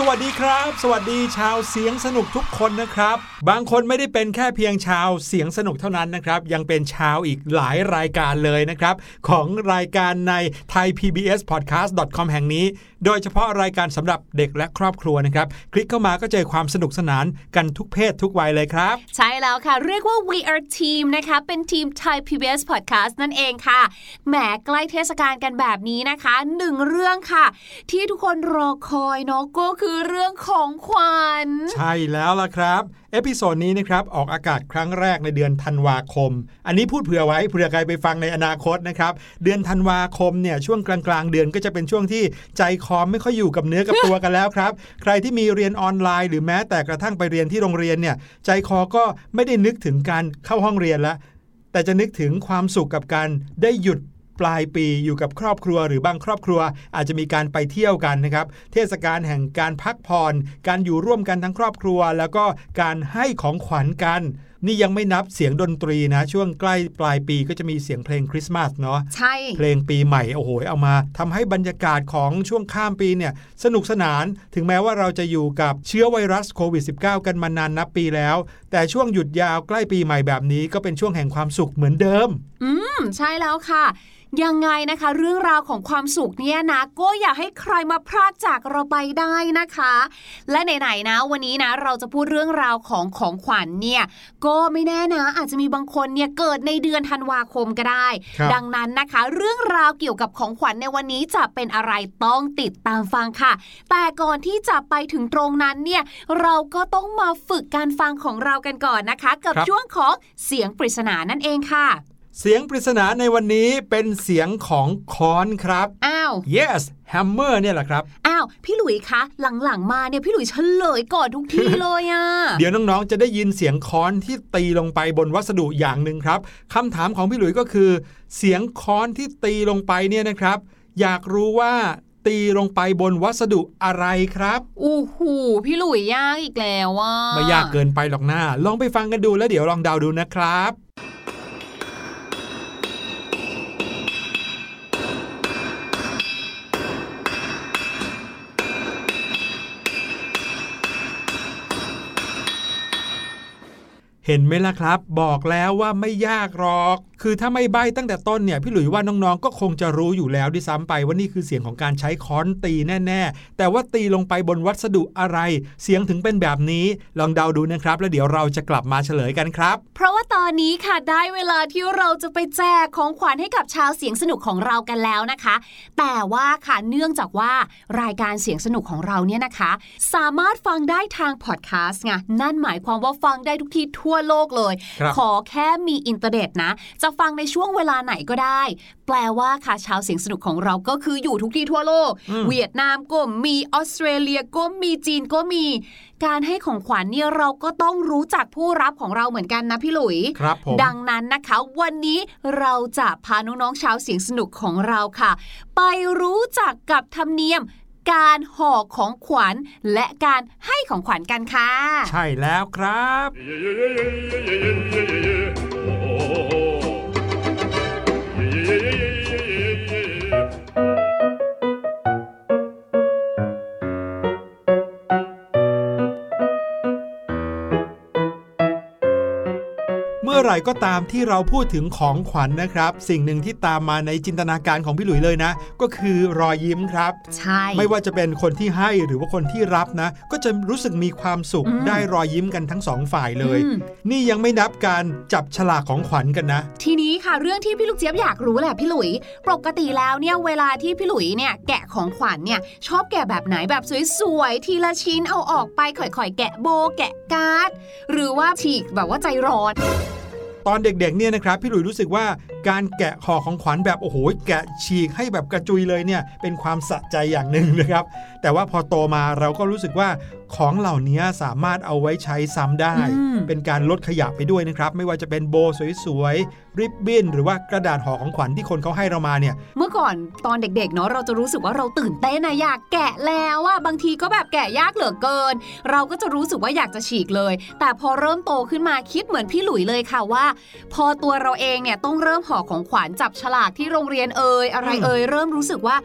สวัสดีครับ สวัสดีชาวเสียงสนุกทุกคนนะครับ บางคนไม่ได้เป็นแค่เพียงชาวเสียงสนุกเท่านั้นนะครับ ยังเป็นชาวอีกหลายรายการเลยนะครับ ของรายการใน thaipbspodcast.com แห่งนี้ โดยเฉพาะรายการสำหรับเด็กและครอบครัวนะครับ คลิกเข้ามาก็เจอความสนุกสนานกันทุกเพศทุกวัยเลยครับ ใช่แล้วค่ะ เรียกว่า we are team นะคะ เป็นทีม Thai PBS Podcast นั่นเองค่ะแหมใกล้เทศกาลกันแบบนี้นะคะหนึ่งเรื่องค่ะ ที่ทุกคนรอคอยเนาะก็คือเรื่องของขวัญใช่แล้วล่ะครับ episode นี้นะครับออกอากาศครั้งแรกในเดือนธันวาคม อันนี้พูดเผื่อไว้เผื่อใครไปฟังในอนาคตนะครับ เดือนธันวาคมเนี่ยช่วงกลางๆ เดือนก็จะเป็นช่วงที่ใจคอไม่ค่อยอยู่กับเนื้อกับตัวกันแล้วครับ ใครที่มีเรียนออนไลน์ หรือแม้แต่กระทั่งไปเรียนที่โรงเรียนเนี่ยใจคอก็ไม่ได้นึกถึงการเข้าห้องเรียนแล้วแต่จะนึกถึงความสุขกับการได้หยุด ปลายปีอยู่กับครอบครัว หรือบางครอบครัว อาจจะมีการไปเที่ยวกันนะครับ เทศกาลแห่งการพักผ่อนการอยู่ร่วมกันทั้งครอบครัว แล้วก็การให้ของขวัญกันนี่ยังไม่นับเสียงดนตรีนะ ช่วงใกล้ปลายปีก็จะมีเสียงเพลงคริสต์มาสเนาะใช่เพลงปีใหม่โอ้โหเอามาทำให้บรรยากาศของช่วงข้ามปีเนี่ยสนุกสนานถึงแม้ว่าเราจะอยู่กับเชื้อไวรัสโควิด -19 กันมานานนับปีแล้ว แต่ช่วงหยุดยาวใกล้ปีใหม่แบบนี้ก็เป็นช่วงแห่งความสุขเหมือนเดิม อืม ใช่แล้วค่ะ ยังไงนะคะ เรื่องราวของความสุขเนี่ยนะ ก็อย่าให้ใครมาพรากจากเราไปได้นะคะ และไหนๆนะ วันนี้นะ เราจะพูดเรื่องราวของของขวัญเนี่ย ก็ไม่แน่นะ อาจจะมีบางคนเนี่ยเกิดในเดือนธันวาคมก็ได้ครับดังนั้นนะคะ เรื่องราวเกี่ยวกับของขวัญในวันนี้จะเป็นอะไรต้องติดตามฟังค่ะ แต่ก่อนที่จะไปถึงตรงนั้นเนี่ยเราก็ต้องมาฝึกการฟังของเรากันก่อนนะคะ กับครับช่วงของเสียงปริศนานั่นเองค่ะ เสียงปริศนาในวันนี้เป็นเสียงของค้อนครับ อ้าว yes hammer เนี่ยแหละครับ อ้าว พี่หลุยคะหลังๆมาเนี่ยพี่หลุยเฉลยก่อนทุกทีเลยอะเดี๋ยวน้องๆ จะได้ยินเสียงค้อนที่ตีลงไปบนวัสดุอย่างหนึ่งครับคำถามของพี่หลุยก็คือ เสียงค้อนที่ตีลงไปเนี่ยนะครับ อยากรู้ว่าตีลงไปบนวัสดุอะไรครับอู้หูพี่หลุยยากอีกแล้วว่าไม่ยากเกินไปหรอกหน้าลองไปฟังกันดูแล้วเดี๋ยวลองเดาดูนะครับ เห็นไหมล่ะครับ บอกแล้วว่าไม่ยากหรอก คือถ้าไม่ใบ้ตั้งแต่ต้นเนี่ยพี่หลุยว่าน้องๆ ก็คงจะรู้อยู่แล้วด้วยซ้ำไปว่านี่คือเสียงของการใช้ค้อนตีแน่ๆ แต่ว่าตีลงไปบนวัสดุอะไร เสียงถึงเป็นแบบนี้ ลองเดาดูนะครับ แล้วเดี๋ยวเราจะกลับมาเฉลยกันครับ เพราะ อนนี้ค่ะได้เวลาที่เราจะไปแจกของขวัญให้กับชาวเสียงสนุกของเรากันแล้วนะคะ แต่ว่าค่ะเนื่องจากว่ารายการเสียงสนุกของเราเนี่ยนะคะ สามารถฟังได้ทางพอดแคสต์ไงนั่นหมายความว่าฟังได้ทุกที่ทั่วโลกเลยครับขอแค่มีอินเทอร์เน็ตนะ จะฟังในช่วงเวลาไหนก็ได้ แปลว่าค่ะชาวเสียงสนุกของเราก็คืออยู่ทุกที่ทั่วโลกอืมเวียดนามก็มีออสเตรเลียก็มีจีนก็มีการให้ของขวัญเนี่ยเราก็ต้องรู้จักผู้รับของเราเหมือนกันนะพี่หลุยครับผมดังนั้นนะคะ วันนี้เราจะพาน้องๆชาวเสียงสนุกของเราค่ะ ไปรู้จักกับธรรมเนียมการห่อของขวัญและการให้ของขวัญกันค่ะ ใช่แล้วครับ ร่ก็ตามที่เราพูดถึงของขวัญนะครับ สิ่งหนึ่งที่ตามมาในจินตนาการของพี่หลุยเลยนะ ก็คือรอยยิ้มครับ ใช่ ไม่ว่าจะเป็นคนที่ให้หรือว่าคนที่รับนะ ก็จะรู้สึกมีความสุขอืมได้รอยยิ้มกันทั้งสองฝ่ายเลยอืมนี่ยังไม่นับการจับฉลากของขวัญกันนะ ทีนี้ค่ะเรื่องที่พี่ลูกเจี๊ยบอยากรู้แหละพี่หลุย ปกติแล้วเนี่ยเวลาที่พี่หลุยเนี่ยแกะของขวัญเนี่ยชอบแกะแบบไหนแบบสวยๆทีละชิ้นเอาออกไปค่อยๆแกะโบ แกะการ์ดหรือว่าฉีกแบบว่าใจร้อน ตอนเด็กๆเนี่ยนะครับพี่หลุยรู้สึกว่าการแกะห่อของขวัญแบบโอ้โหแกะฉีกให้แบบกระจุยเลยเนี่ยเป็นความสะใจอย่างหนึ่งนะครับ แต่ว่าพอโตมาเราก็รู้สึกว่าของเหล่านี้สามารถเอาไว้ใช้ซ้ำได้อืมเป็นการลดขยะไปด้วยนะครับ ไม่ว่าจะเป็นโบสวยๆริบบิ้นหรือว่ากระดาษห่อของขวัญที่คนเขาให้เรามาเนี่ย เมื่อก่อนตอนเด็กๆเนาะเราจะรู้สึกว่าเราตื่นเต้นนะอยากแกะแล้วอะบางทีก็แบบแกะยากเหลือเกิน เราก็จะรู้สึกว่าอยากจะฉีกเลย แต่พอเริ่มโตขึ้นมาคิดเหมือนพี่หลุยเลยค่ะว่า พอตัวเราเองเนี่ยต้องเริ่มห่ออของขวัญจับฉลากที่โรงเรียนเอ่ยอะไรอืมเอ่ยเริ่มรู้สึกว่า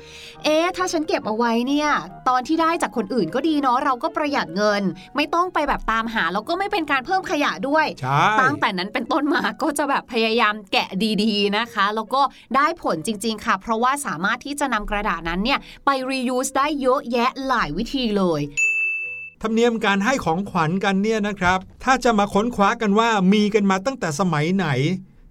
เอ๊ะถ้าฉันเก็บเอาไว้เนี่ย ตอนที่ได้จากคนอื่นก็ดีเนาะเราก็ประหยัดเงิน ไม่ต้องไปแบบตามหาแล้วก็ไม่เป็นการเพิ่มขยะด้วยใช่ตั้งแต่นั้นเป็นต้นมาก็จะแบบพยายามแกะดีๆนะคะ แล้วก็ได้ผลจริง ๆ ค่ะ เพราะว่าสามารถที่จะนำกระดาษนั้นเนี่ยไป reuse ได้เยอะแยะหลายวิธีเลยธรรมเนียมการให้ของขวัญกันเนี่ยนะครับ ถ้าจะมาค้นคว้ากันว่ามีกันมาตั้งแต่สมัยไหน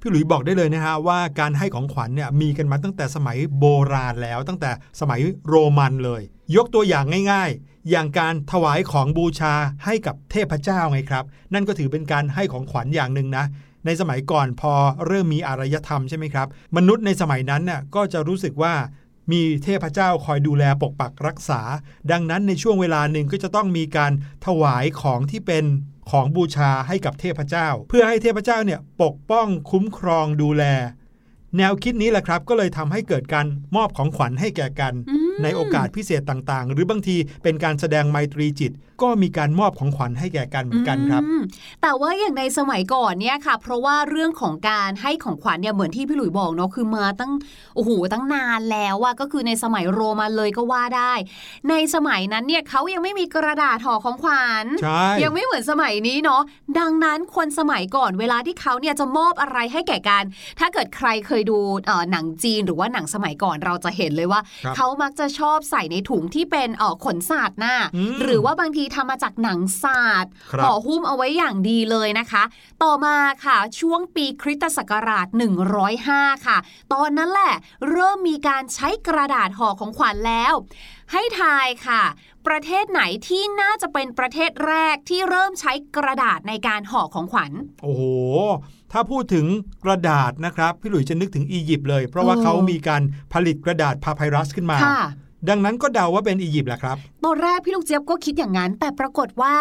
พี่หลุยบอกได้เลยนะฮะว่าการให้ของขวัญเนี่ยมีกันมาตั้งแต่สมัยโบราณแล้วตั้งแต่สมัยโรมันเลย ยกตัวอย่างง่าย ๆ อย่างการถวายของบูชาให้กับเทพเจ้าไงครับ นั่นก็ถือเป็นการให้ของขวัญอย่างหนึ่งนะในสมัยก่อนพอเริ่มมีอารยธรรมใช่ไหมครับ มนุษย์ในสมัยนั้นน่ะก็จะรู้สึกว่า มีเทพเจ้าคอยดูแลปกปักรักษา ดังนั้นในช่วงเวลาหนึ่งก็จะต้องมีการถวายของที่เป็นของบูชาให้กับเทพเจ้า เพื่อให้เทพเจ้าเนี่ยปกป้องคุ้มครองดูแล แนวคิดนี้แหละครับ ก็เลยทำให้เกิดการมอบของขวัญให้แก่กันอืมในโอกาสพิเศษต่างๆ หรือบางทีเป็นการแสดงไมตรีจิต ก็มีการมอบของขวัญให้แก่กันเหมือนกันครับอืมแต่ว่าอย่างในสมัยก่อนเนี่ยค่ะ เพราะว่าเรื่องของการให้ของขวัญเนี่ยเหมือนที่พี่หลุยบอกเนาะคือมาตั้งโอ้โหตั้งนานแล้วอะก็คือในสมัยโรมันเลยก็ว่าได้ ในสมัยนั้นเนี่ยเขายังไม่มีกระดาษห่อของขวัญใช่ยังไม่เหมือนสมัยนี้เนาะดังนั้นคนสมัยก่อนเวลาที่เขาเนี่ยจะมอบอะไรให้แก่กัน ถ้าเกิดใครเคยดูเอ่อหนังจีนหรือว่าหนังสมัยก่อนเราจะเห็นเลยว่าครับเขามักจะชอบใส่ในถุงที่เป็นเอ่อขนสัตว์น่ะอืมหรือว่าบางทีทำมาจากหนังสัตว์ครับห่อหุ้มเอาไว้อย่างดีเลยนะคะ ต่อมาค่ะช่วงปีคริสตศักราช 105 ค่ะ ตอนนั้นแหละเริ่มมีการใช้กระดาษห่อของขวัญแล้ว ให้ทายค่ะ ประเทศไหนที่น่าจะเป็นประเทศแรกที่เริ่มใช้กระดาษในการห่อของขวัญ โอ้โห ถ้าพูดถึงกระดาษนะครับพี่หลุยจะนึกถึงอียิปต์เลย เพราะว่าเออเขามีการผลิตกระดาษพาไพรัสขึ้นมาค่ะดังนั้นก็เดาว่าเป็นอียิปต์แหละครับ ตอนแรกพี่ลูกเจี๊ยบก็คิดอย่างนั้น แต่ปรากฏว่า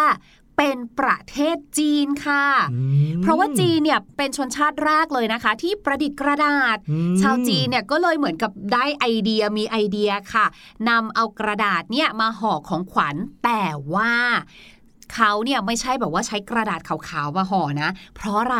เป็นประเทศจีนค่ะอืมเพราะว่าจีนเนี่ยเป็นชนชาติแรกเลยนะคะ ที่ประดิษฐ์กระดาษอืมชาวจีนเนี่ยก็เลยเหมือนกับได้ไอเดียมีไอเดียค่ะนำเอากระดาษเนี่ยมาห่อของขวัญแต่ว่า เขาเนี่ยไม่ใช่แบบว่าใช้กระดาษขาวๆมาห่อนะ เพราะอะไร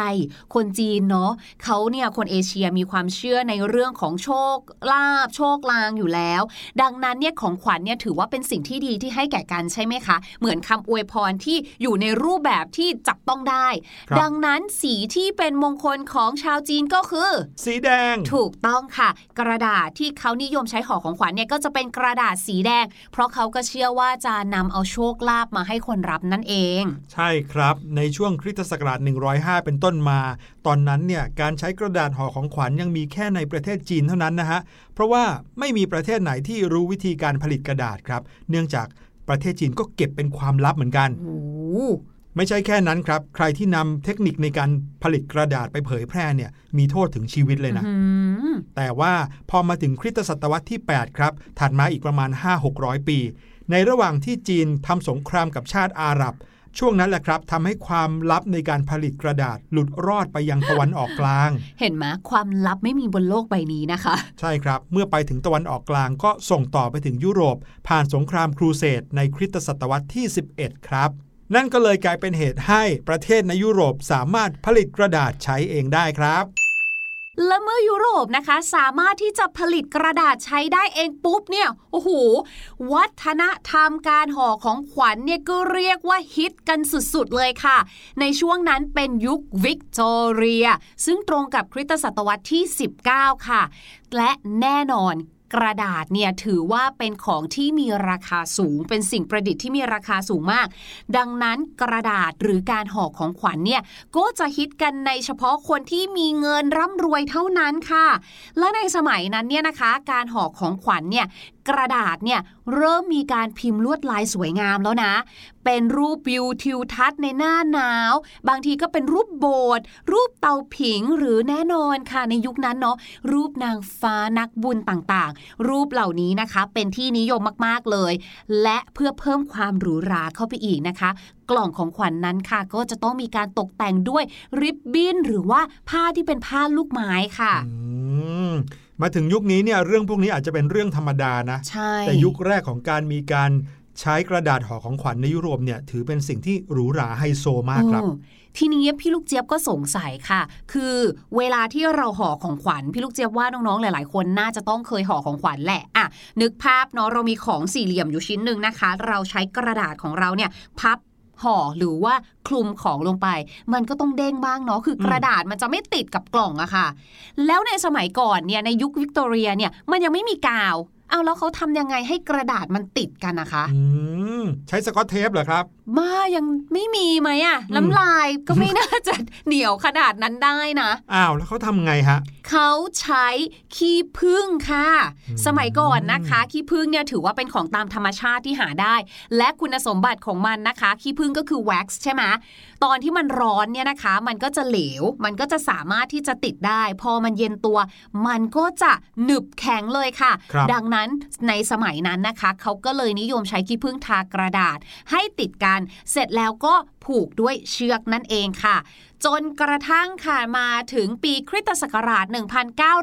คนจีนเนาะเขาเนี่ยคนเอเชียมีความเชื่อในเรื่องของโชคลาภโชคลางอยู่แล้ว ดังนั้นเนี่ยของขวัญเนี่ยถือว่าเป็นสิ่งที่ดีที่ให้แก่กันใช่ไหมคะ เหมือนคำอวยพรที่อยู่ในรูปแบบที่จับต้องได้ครับดังนั้นสีที่เป็นมงคลของชาวจีนก็คือ สีแดง ถูกต้องค่ะ กระดาษที่เขานิยมใช้ห่อของขวัญเนี่ยก็จะเป็นกระดาษสีแดง เพราะเขาก็เชื่อว่าจะนำเอาโชคลาภมาให้คนรับนั่นเอง ใช่ครับในช่วงคริสตศักราช 105 เป็นต้นมา ตอนนั้นเนี่ยการใช้กระดาษห่อของขวัญยังมีแค่ในประเทศจีนเท่านั้นนะฮะเพราะว่าไม่มีประเทศไหนที่รู้วิธีการผลิตกระดาษครับ เนื่องจากประเทศจีนก็เก็บเป็นความลับเหมือนกันโอ้โหไม่ใช่แค่นั้นครับ ใครที่นำเทคนิคในการผลิตกระดาษไปเผยแพร่เนี่ยมีโทษถึงชีวิตเลยนะอืมแต่ว่าพอมาถึงคริสตศตวรรษที่ 8 ครับ ถัดมาอีกประมาณ 5-600 ปี ในระหว่างที่จีนทำสงครามกับชาติอาหรับ ช่วงนั้นแหละครับทำให้ความลับในการผลิตกระดาษหลุดรอดไปยังตะวันออกกลาง เห็นไหมความลับไม่มีบนโลกใบนี้นะคะ ใช่ครับ เมื่อไปถึงตะวันออกกลางก็ส่งต่อไปถึงยุโรป ผ่านสงครามครูเสดในคริสตศตวรรษที่ 11 ครับนั่นก็เลยกลายเป็นเหตุให้ประเทศในยุโรปสามารถผลิตกระดาษใช้เองได้ครับ และเมื่อยุโรปนะคะ สามารถที่จะผลิตกระดาษใช้ได้เองปุ๊บเนี่ยโอ้โหวัฒนธรรมการห่อของขวัญเนี่ยก็เรียกว่าฮิตกันสุดๆเลยค่ะ ในช่วงนั้นเป็นยุควิกตอเรีย ซึ่งตรงกับคริสตศตวรรษที่ 19 ค่ะ และแน่นอน กระดาษเนี่ยถือว่าเป็นของที่มีราคาสูง เป็นสิ่งประดิษฐ์ที่มีราคาสูงมาก ดังนั้นกระดาษหรือการห่อของขวัญเนี่ยก็จะฮิตกันในเฉพาะคนที่มีเงินร่ำรวยเท่านั้นค่ะ และในสมัยนั้นเนี่ยนะคะ การห่อของขวัญเนี่ยกระดาษเนี่ยเริ่มมีการพิมพ์ลวดลายสวยงามแล้วนะ เป็นรูปวิวทิวทัศน์ในหน้าหนาว บางทีก็เป็นรูปโบสถ์รูปเตาผิงหรือแน่นอนค่ะในยุคนั้นเนาะรูปนางฟ้านักบุญต่างๆ รูปเหล่านี้นะคะเป็นที่นิยมมากๆเลย และเพื่อเพิ่มความหรูหราเข้าไปอีกนะคะ กล่องของขวัญนนั้นค่ะ ก็จะต้องมีการตกแต่งด้วยริบบิ้นหรือว่าผ้าที่เป็นผ้าลูกไม้ค่ะอื มมาถึงยุคนี้เนี่ยเรื่องพวกนี้อาจจะเป็นเรื่องธรรมดานะใช่แต่ยุคแรกของการมีการใช้กระดาษห่อของขวัญในยุโรปเนี่ยถือเป็นสิ่งที่หรูหราไฮโซมากครับเออทีนี้พี่ลูกเจี๊ยบก็สงสัยค่ะ คือเวลาที่เราห่อของขวัญพี่ลูกเจี๊ยบว่าน้องๆหลาย ๆ คนน่าจะต้องเคยห่อของขวัญแหละอะนึกภาพเนาะเรามีของสี่เหลี่ยมอยู่ชิ้นหนึ่งนะคะ เราใช้กระดาษของเราเนี่ยพับ ห่อหรือว่าคลุมของลงไป มันก็ต้องเด้งบ้างเนาะคือกระดาษมันจะไม่ติดกับกล่องอะค่ะ แล้วในสมัยก่อนเนี่ยในยุควิกตอเรียเนี่ยมันยังไม่มีกาว เอาแล้วเขาทำยังไงให้กระดาษมันติดกันนะคะอืมใช้สกอตเทปเหรอครับมายังไม่มีไหมอะอืมน้ำลายก็ไม่น่าจะเหนียวขนาดนั้นได้นะอ้าวแล้วเขาทำไงฮะเขาใช้ขี้ผึ้งค่ะอืมสมัยก่อนนะคะขี้ผึ้งเนี่ยถือว่าเป็นของตามธรรมชาติที่หาได้ และคุณสมบัติของมันนะคะขี้ผึ้งก็คือแว็กซ์ใช่ไหมตอนที่มันร้อนเนี่ยนะคะ มันก็จะเหลว มันก็จะสามารถที่จะติดได้ พอมันเย็นตัว มันก็จะหนึบแข็งเลยค่ะครับดังนั้นในสมัยนั้นนะคะ เขาก็เลยนิยมใช้ขี้ผึ้งทากระดาษ ให้ติดกัน เสร็จแล้วก็ผูกด้วยเชือกนั่นเองค่ะ จนกระทั่งค่ะมาถึงปีคริสตศักราช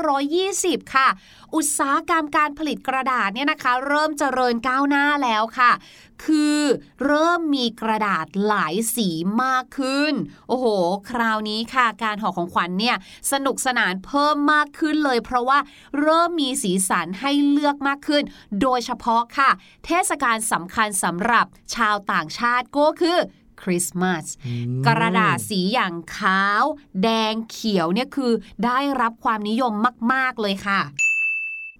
1920 ค่ะ อุตสาหกรรมการผลิตกระดาษเนี่ยนะคะ เริ่มเจริญก้าวหน้าแล้วค่ะ คือเริ่มมีกระดาษหลายสีมากขึ้น โอ้โห คราวนี้ค่ะ การห่อของขวัญเนี่ยสนุกสนานเพิ่มมากขึ้นเลย เพราะว่าเริ่มมีสีสันให้เลือกมากขึ้น โดยเฉพาะค่ะ เทศกาลสำคัญสำหรับชาวต่างชาติก็คือคริสต์มาสอืมกระดาษสีอย่างขาว แดงเขียวเนี่ยคือได้รับความนิยมมาก ๆ เลยค่ะ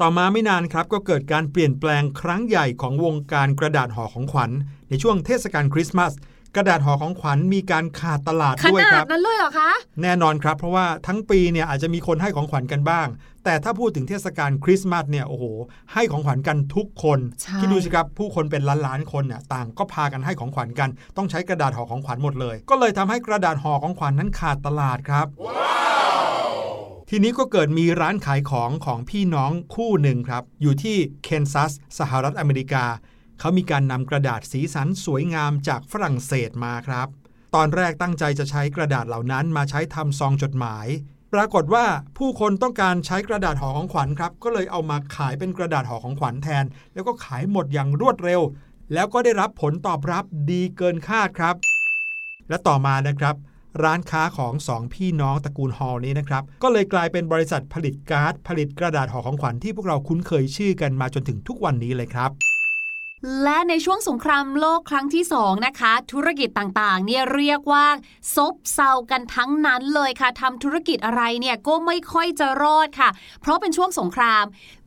ต่อมาไม่นานครับก็เกิดการเปลี่ยนแปลงครั้งใหญ่ของวงการกระดาษห่อของขวัญ ในช่วงเทศกาลคริสต์มาสกระดาษห่อของขวัญมีการขาดตลาดขด้วยนาคดรับนั้นเลยเหรอคะแน่นอนครับ เพราะว่าทั้งปีเนี่ยอาจจะมีคนให้ของขวัญกันบ้าง แต่ถ้าพูดถึงเทศกาลคริสต์มาสเนี่ยโอ้โห ให้ของขวัญกันทุกคนใช่คิดดูสิครับผู้คนเป็นล้านล้านๆคนเนี่ยต่างก็พากันให้ของขวัญกัน ต้องใช้กระดาษห่อของขวัญหมดเลย ก็เลยทำให้กระดาษห่อของขวัญนั้นขาดตลาดครับ ทีนี้ก็เกิดมีร้านขายของของพี่น้องคู่หนึ่งครับ อยู่ที่เคนซัส สหรัฐอเมริกา เขามีการนำกระดาษสีสันสวยงามจากฝรั่งเศสมาครับ ตอนแรกตั้งใจจะใช้กระดาษเหล่านั้นมาใช้ทำซองจดหมาย ปรากฏว่าผู้คนต้องการใช้กระดาษห่อของขวัญครับ ก็เลยเอามาขายเป็นกระดาษห่อของขวัญแทน แล้วก็ขายหมดอย่างรวดเร็ว แล้วก็ได้รับผลตอบรับดีเกินคาดครับ และต่อมานะครับ ร้านค้าของสองพี่น้องตระกูลฮอลนี้นะครับ ก็เลยกลายเป็นบริษัทผลิตการ์ด ผลิตกระดาษห่อของขวัญที่พวกเราคุ้นเคยชื่อกันมาจนถึงทุกวันนี้เลยครับและในช่วงสงครามโลกครั้งที่สองนะคะ ธุรกิจต่างๆ เนี่ยเรียกว่า ซบเซากันทั้งนั้นเลยค่ะทำธุรกิจอะไรเนี่ยก็ไม่ค่อยจะรอดค่ะ เพราะเป็นช่วงสงคราม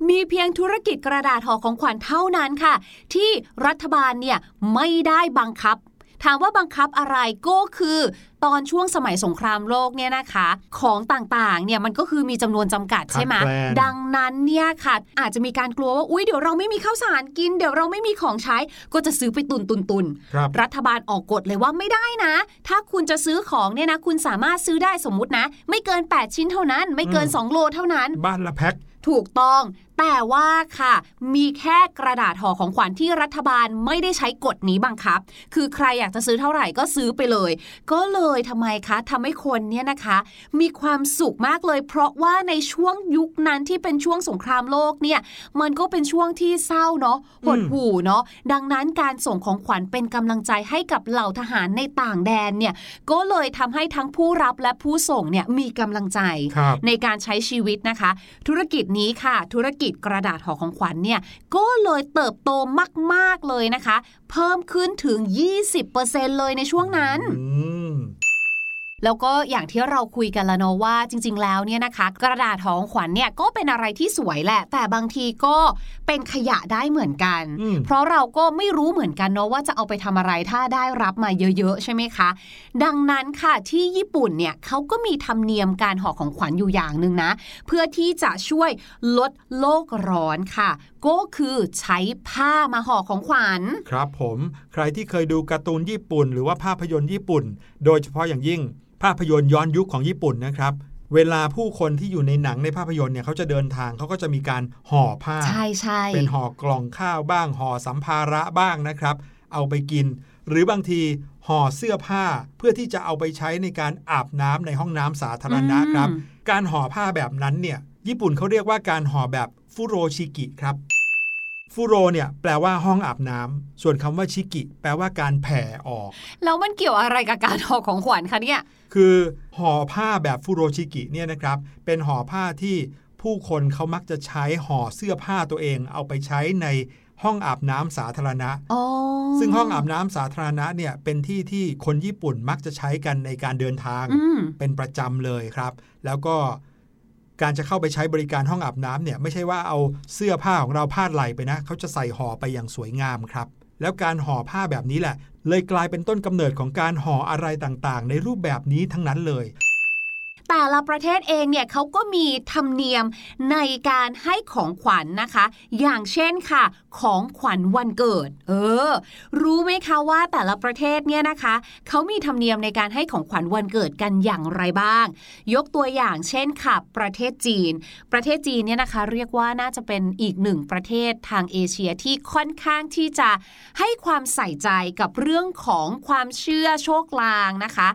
มีเพียงธุรกิจกระดาษห่อของขวัญเท่านั้นค่ะ ที่รัฐบาลเนี่ยไม่ได้บังคับ ถามว่าบังคับอะไรก็คือ ตอนช่วงสมัยสงครามโลกเนี่ยนะคะ ของต่างๆเนี่ยมันก็คือมีจำนวนจำกัดใช่ไหมขาดแคลนดังนั้นเนี่ยค่ะ อาจจะมีการกลัวว่าอุ้ยเดี๋ยวเราไม่มีข้าวสารกิน เดี๋ยวเราไม่มีของใช้ ก็จะซื้อไปตุนตุนตุนครับรัฐบาลออกกฎเลยว่าไม่ได้นะ ถ้าคุณจะซื้อของเนี่ยนะ คุณสามารถซื้อได้สมมุตินะ ไม่เกิน 8 ชิ้นเท่านั้น ไม่เกินอืม2โลเท่านั้น บ้านละแพ็คถูกต้อง แต่ว่าค่ะ มีแค่กระดาษห่อของขวัญที่รัฐบาลไม่ได้ใช้กฎนี้บังคับ คือใครอยากจะซื้อเท่าไหร่ก็ซื้อไปเลย ก็เลยทำไมคะทำให้คนเนี่ยนะคะ มีความสุขมากเลย เพราะว่าในช่วงยุคนั้นที่เป็นช่วงสงครามโลกเนี่ย มันก็เป็นช่วงที่เศร้าเนาะหดหู่เนาะดังนั้นการส่งของขวัญเป็นกำลังใจให้กับเหล่าทหารในต่างแดนเนี่ยก็เลยทำให้ทั้งผู้รับและผู้ส่งเนี่ยมีกำลังใจครับในการใช้ชีวิตนะคะ ธุรกิจนี้ค่ะ ธุรกิจกระดาษห่อของขวัญเนี่ยก็เลยเติบโตมาก ๆ เลยนะคะ เพิ่มขึ้นถึง 20%เลยในช่วงนั้นอื แล้วก็อย่างที่เราคุยกันแล้วเนาะว่าจริง ๆ แล้วเนี่ยนะคะ กระดาษห่อของขวัญเนี่ยก็เป็นอะไรที่สวยแหละ แต่บางทีก็เป็นขยะได้เหมือนกันอืมเพราะเราก็ไม่รู้เหมือนกันเนาะว่าจะเอาไปทำอะไรถ้าได้รับมาเยอะๆ ใช่ไหมคะ ดังนั้นค่ะที่ญี่ปุ่นเนี่ยเขาก็มีธรรมเนียมการห่อของขวัญอยู่อย่างหนึ่งนะ เพื่อที่จะช่วยลดโลกร้อนค่ะ ก็คือใช้ผ้ามาห่อของขวัญครับผมใครที่เคยดูการ์ตูนญี่ปุ่น หรือว่าภาพยนตร์ญี่ปุ่น โดยเฉพาะอย่างยิ่ง ภาพยนตร์ย้อนยุคของญี่ปุ่นนะครับเวลาผู้คนที่อยู่ในหนังในภาพยนตร์เนี่ยเขาจะเดินทางเขาก็จะมีการห่อผ้าใช่ใช่เป็นห่อกล่องข้าวบ้างห่อสัมภาระบ้างนะครับ เอาไปกิน หรือบางทีห่อเสื้อผ้าเพื่อที่จะเอาไปใช้ในการอาบน้ำในห้องน้ำสาธารณะครับอืมการห่อผ้าแบบนั้นเนี่ยญี่ปุ่นเขาเรียกว่าการห่อแบบฟุโรชิกิครับ ฟูโรเนี่ยแปลว่าห้องอาบน้ำส่วนคำว่าชิกิ แปลว่าการแผ่ออก แล้วมันเกี่ยวอะไรกับการห่อของขวัญคะเนี่ย คือห่อผ้าแบบฟูโรชิกิเนี่ยนะครับ เป็นห่อผ้าที่ผู้คนเขามักจะใช้ห่อเสื้อผ้าตัวเอง เอาไปใช้ในห้องอาบน้ำสาธารณะอ๋อซึ่งห้องอาบน้ำสาธารณะเนี่ยเป็นที่ที่คนญี่ปุ่นมักจะใช้กันในการเดินทางอืมเป็นประจำเลยครับ แล้วก็ การจะเข้าไปใช้บริการห้องอาบน้ำเนี่ยไม่ใช่ว่าเอาเสื้อผ้าของเราพาดไหลไปนะ เขาจะใส่ห่อไปอย่างสวยงามครับ แล้วการห่อผ้าแบบนี้แหละ เลยกลายเป็นต้นกำเนิดของการห่ออะไรต่างๆ ในรูปแบบนี้ทั้งนั้นเลย แต่ละประเทศเองเนี่ยเขาก็มีธรรมเนียมในการให้ของขวัญนะคะ อย่างเช่นค่ะ ของขวัญวันเกิด เออ รู้ไหมคะว่าแต่ละประเทศเนี่ยนะคะเขามีธรรมเนียมในการให้ของขวัญวันเกิดกันอย่างไรบ้าง ยกตัวอย่างเช่นค่ะ ประเทศจีน ประเทศจีนเนี่ยนะคะ เรียกว่าน่าจะเป็นอีกหนึ่งประเทศทางเอเชียที่ค่อนข้างที่จะให้ความใส่ใจกับเรื่องของความเชื่อโชคลางนะคะ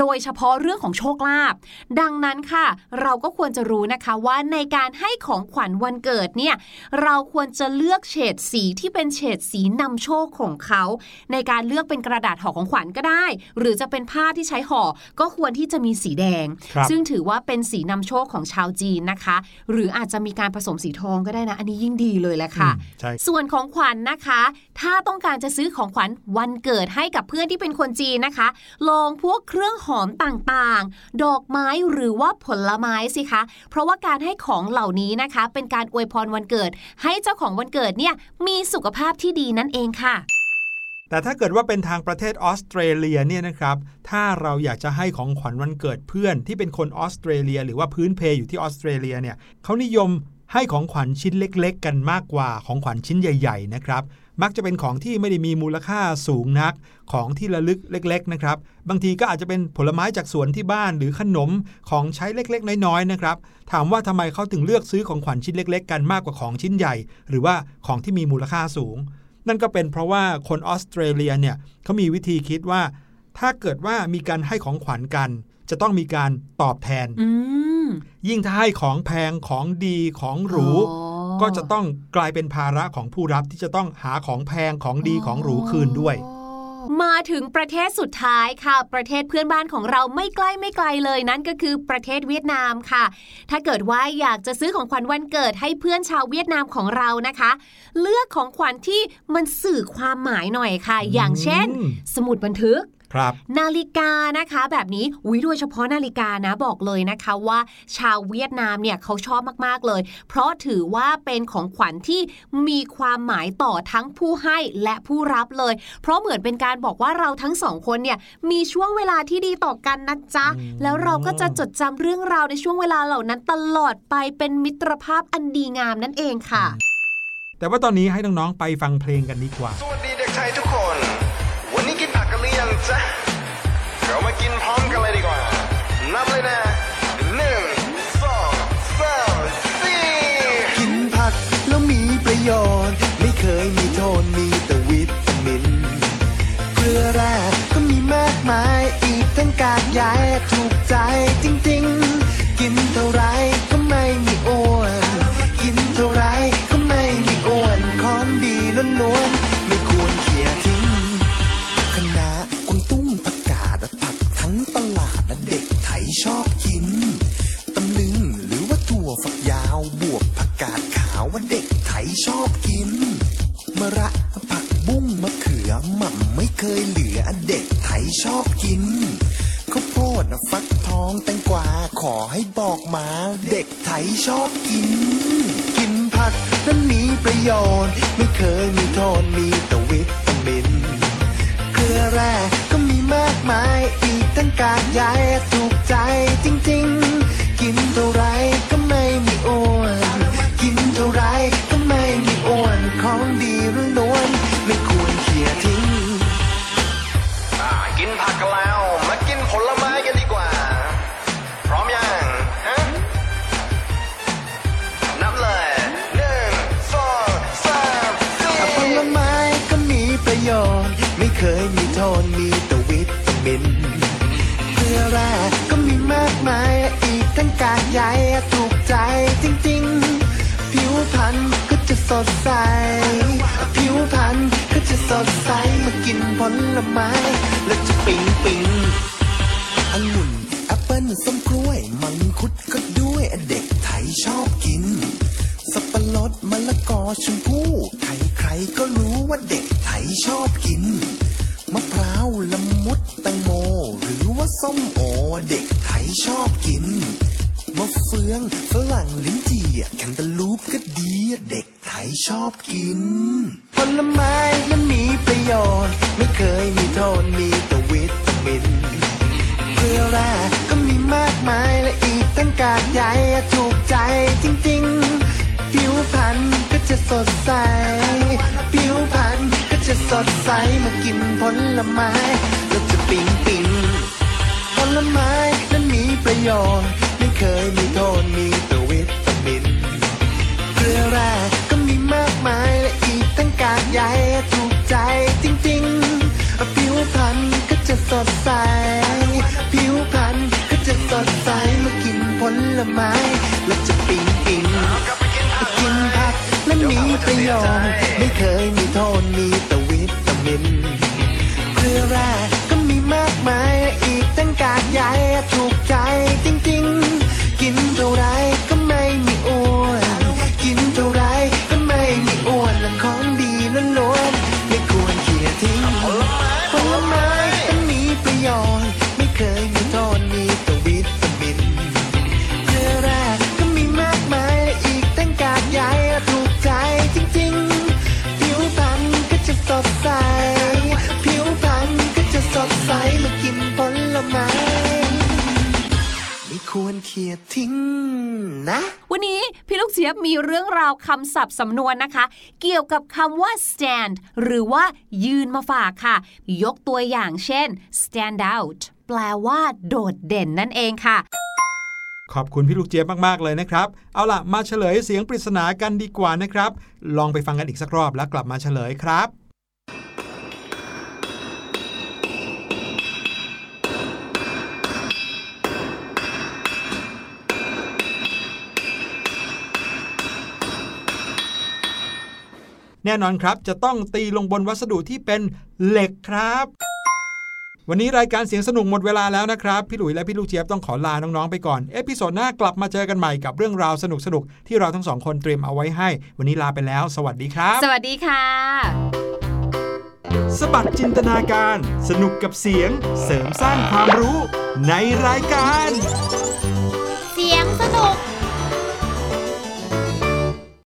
โดยเฉพาะเรื่องของโชคลาภดังนั้นค่ะ เราก็ควรจะรู้นะคะว่าในการให้ของขวัญวันเกิดเนี่ยเราควรจะเลือกเฉดสีที่เป็นเฉดสีนำโชคของเขา ในการเลือกเป็นกระดาษห่อของขวัญก็ได้ หรือจะเป็นผ้าที่ใช้ห่อก็ควรที่จะมีสีแดงครับซึ่งถือว่าเป็นสีนำโชคของชาวจีนนะคะ หรืออาจจะมีการผสมสีทองก็ได้นะ อันนี้ยิ่งดีเลยแหละค่ะอืมใช่ส่วนของขวัญนะคะ ถ้าต้องการจะซื้อของขวัญวันเกิดให้กับเพื่อนที่เป็นคนจีนนะคะ ลองพวกเครื่องหอมต่างๆ ดอกไม้หรือว่าผลไม้สิคะ เพราะว่าการให้ของเหล่านี้นะคะ เป็นการอวยพรวันเกิด ให้เจ้าของวันเกิดเนี่ยมีสุขภาพที่ดีนั่นเองค่ะแต่ถ้าเกิดว่าเป็นทางประเทศออสเตรเลียเนี่ยนะครับ ถ้าเราอยากจะให้ของขวัญวันเกิดเพื่อนที่เป็นคนออสเตรเลีย หรือว่าพื้นเพอยู่ที่ออสเตรเลียเนี่ยเขานิยมให้ของขวัญชิ้นเล็ก ๆ กันมากกว่าของขวัญชิ้นใหญ่ ๆ นะครับ มักจะเป็นของที่ไม่ได้มีมูลค่าสูงนัก ของที่ระลึกเล็ก ๆ นะครับ บางทีก็อาจจะเป็นผลไม้จากสวนที่บ้านหรือขนมของใช้เล็กๆ น้อยๆนะครับ ถามว่าทำไมเขาถึงเลือกซื้อของขวัญชิ้นเล็ก ๆ กันมากกว่าของชิ้นใหญ่ หรือว่าของที่มีมูลค่าสูง นั่นก็เป็นเพราะว่าคนออสเตรเลียเนี่ยเขามีวิธีคิดว่า ถ้าเกิดว่ามีการให้ของขวัญกัน จะต้องมีการตอบแทนอืมยิ่งถ้าให้ของแพงของดีของหรูอ๋อ ก็จะต้องกลายเป็นภาระของผู้รับที่จะต้องหาของแพงของดีของหรูคืนด้วยมาถึงประเทศสุดท้ายค่ะ ประเทศเพื่อนบ้านของเราไม่ใกล้ไม่ไกลเลยนั่นก็คือประเทศเวียดนามค่ะ ถ้าเกิดว่าอยากจะซื้อของขวัญวันเกิดให้เพื่อนชาวเวียดนามของเรานะคะ เลือกของขวัญที่มันสื่อความหมายหน่อยค่ะ อย่างเช่นอืมสมุดบันทึก ครับนาฬิกานะคะแบบนี้อุ้ยโดยเฉพาะนาฬิกานะบอกเลยนะคะว่า ชาวเวียดนามเนี่ยเขาชอบมากๆเลย เพราะถือว่าเป็นของขวัญที่มีความหมายต่อทั้งผู้ให้และผู้รับเลย เพราะเหมือนเป็นการบอกว่าเราทั้งสองคนเนี่ยมีช่วงเวลาที่ดีต่อกันนะจ๊ะอืมแล้วเราก็จะจดจำเรื่องราวในช่วงเวลาเหล่านั้นตลอดไปเป็นมิตรภาพอันดีงามนั่นเองค่ะ แต่ว่าตอนนี้ให้น้องๆไปฟังเพลงกันดีกว่าสวัสดีเด็กไทยทุกคนวัน กินพร้อมกันเลยดีกว่า นับเลยนะหนึ่งสองสามสี่กินผักแล้วมีประโยชน์ ไม่เคยมีโทษมีแต่วิตามิน เกลือแร่ก็มีมากมาย อีกทั้งกากใยถูกใจจริง ๆ ชอบกินมะเฟืองฝรั่งลิ้นจี่แคนตาลูปก็ดีเด็กไทยชอบกิน ผลไม้นั้นมีประโยชน์ ไม่เคยมีโทษมีแต่วิตามินเกลือแร่ก็มีมากมายและอีกตั้งกากใยถูกใจจริงๆ ผิวพรรณก็จะสดใส ผิวพรรณก็จะสดใสมากินผลไม้ก็จะปิ๊งปิ๊ง ลไม้นั้นมีประโยชน์ไม่เคยมีโทษมีแต่วิตามินเกลือแร่ก็มีมากมายและอีกตั้งกากใยถูกใจจริงๆผิวพรรณก็จะสดใส ผิวพรรณก็จะสดใสเมื่อกินผลไม้แล้วจะปิ๊งปิ๊งกินผักและมีประโยชน์ คำศัพท์สำนวนนะคะ เกี่ยวกับคำว่า stand หรือว่ายืนมาฝากค่ะ ยกตัวอย่างเช่น stand out แปลว่าโดดเด่นนั่นเองค่ะขอบคุณพี่ลูกเจี๊ยบมาก ๆ เลยนะครับ เอาล่ะ มาเฉลยเสียงปริศนากันดีกว่านะครับ ลองไปฟังกันอีกสักรอบแล้วกลับมาเฉลยครับ แน่นอนครับจะต้องตีลงบนวัสดุที่เป็นเหล็กครับ วันนี้รายการเสียงสนุกหมดเวลาแล้วนะครับ พี่หลุยและพี่ลูกเจี๊ยบต้องขอลาน้องๆไปก่อน episode หน้ากลับมาเจอกันใหม่กับเรื่องราวสนุกๆที่เราทั้งสองคนเตรียมเอาไว้ให้ วันนี้ลาไปแล้ว สวัสดีครับ สวัสดีค่ะ สะบัดจินตนาการ สนุกกับเสียง เสริมสร้างความรู้ในรายการ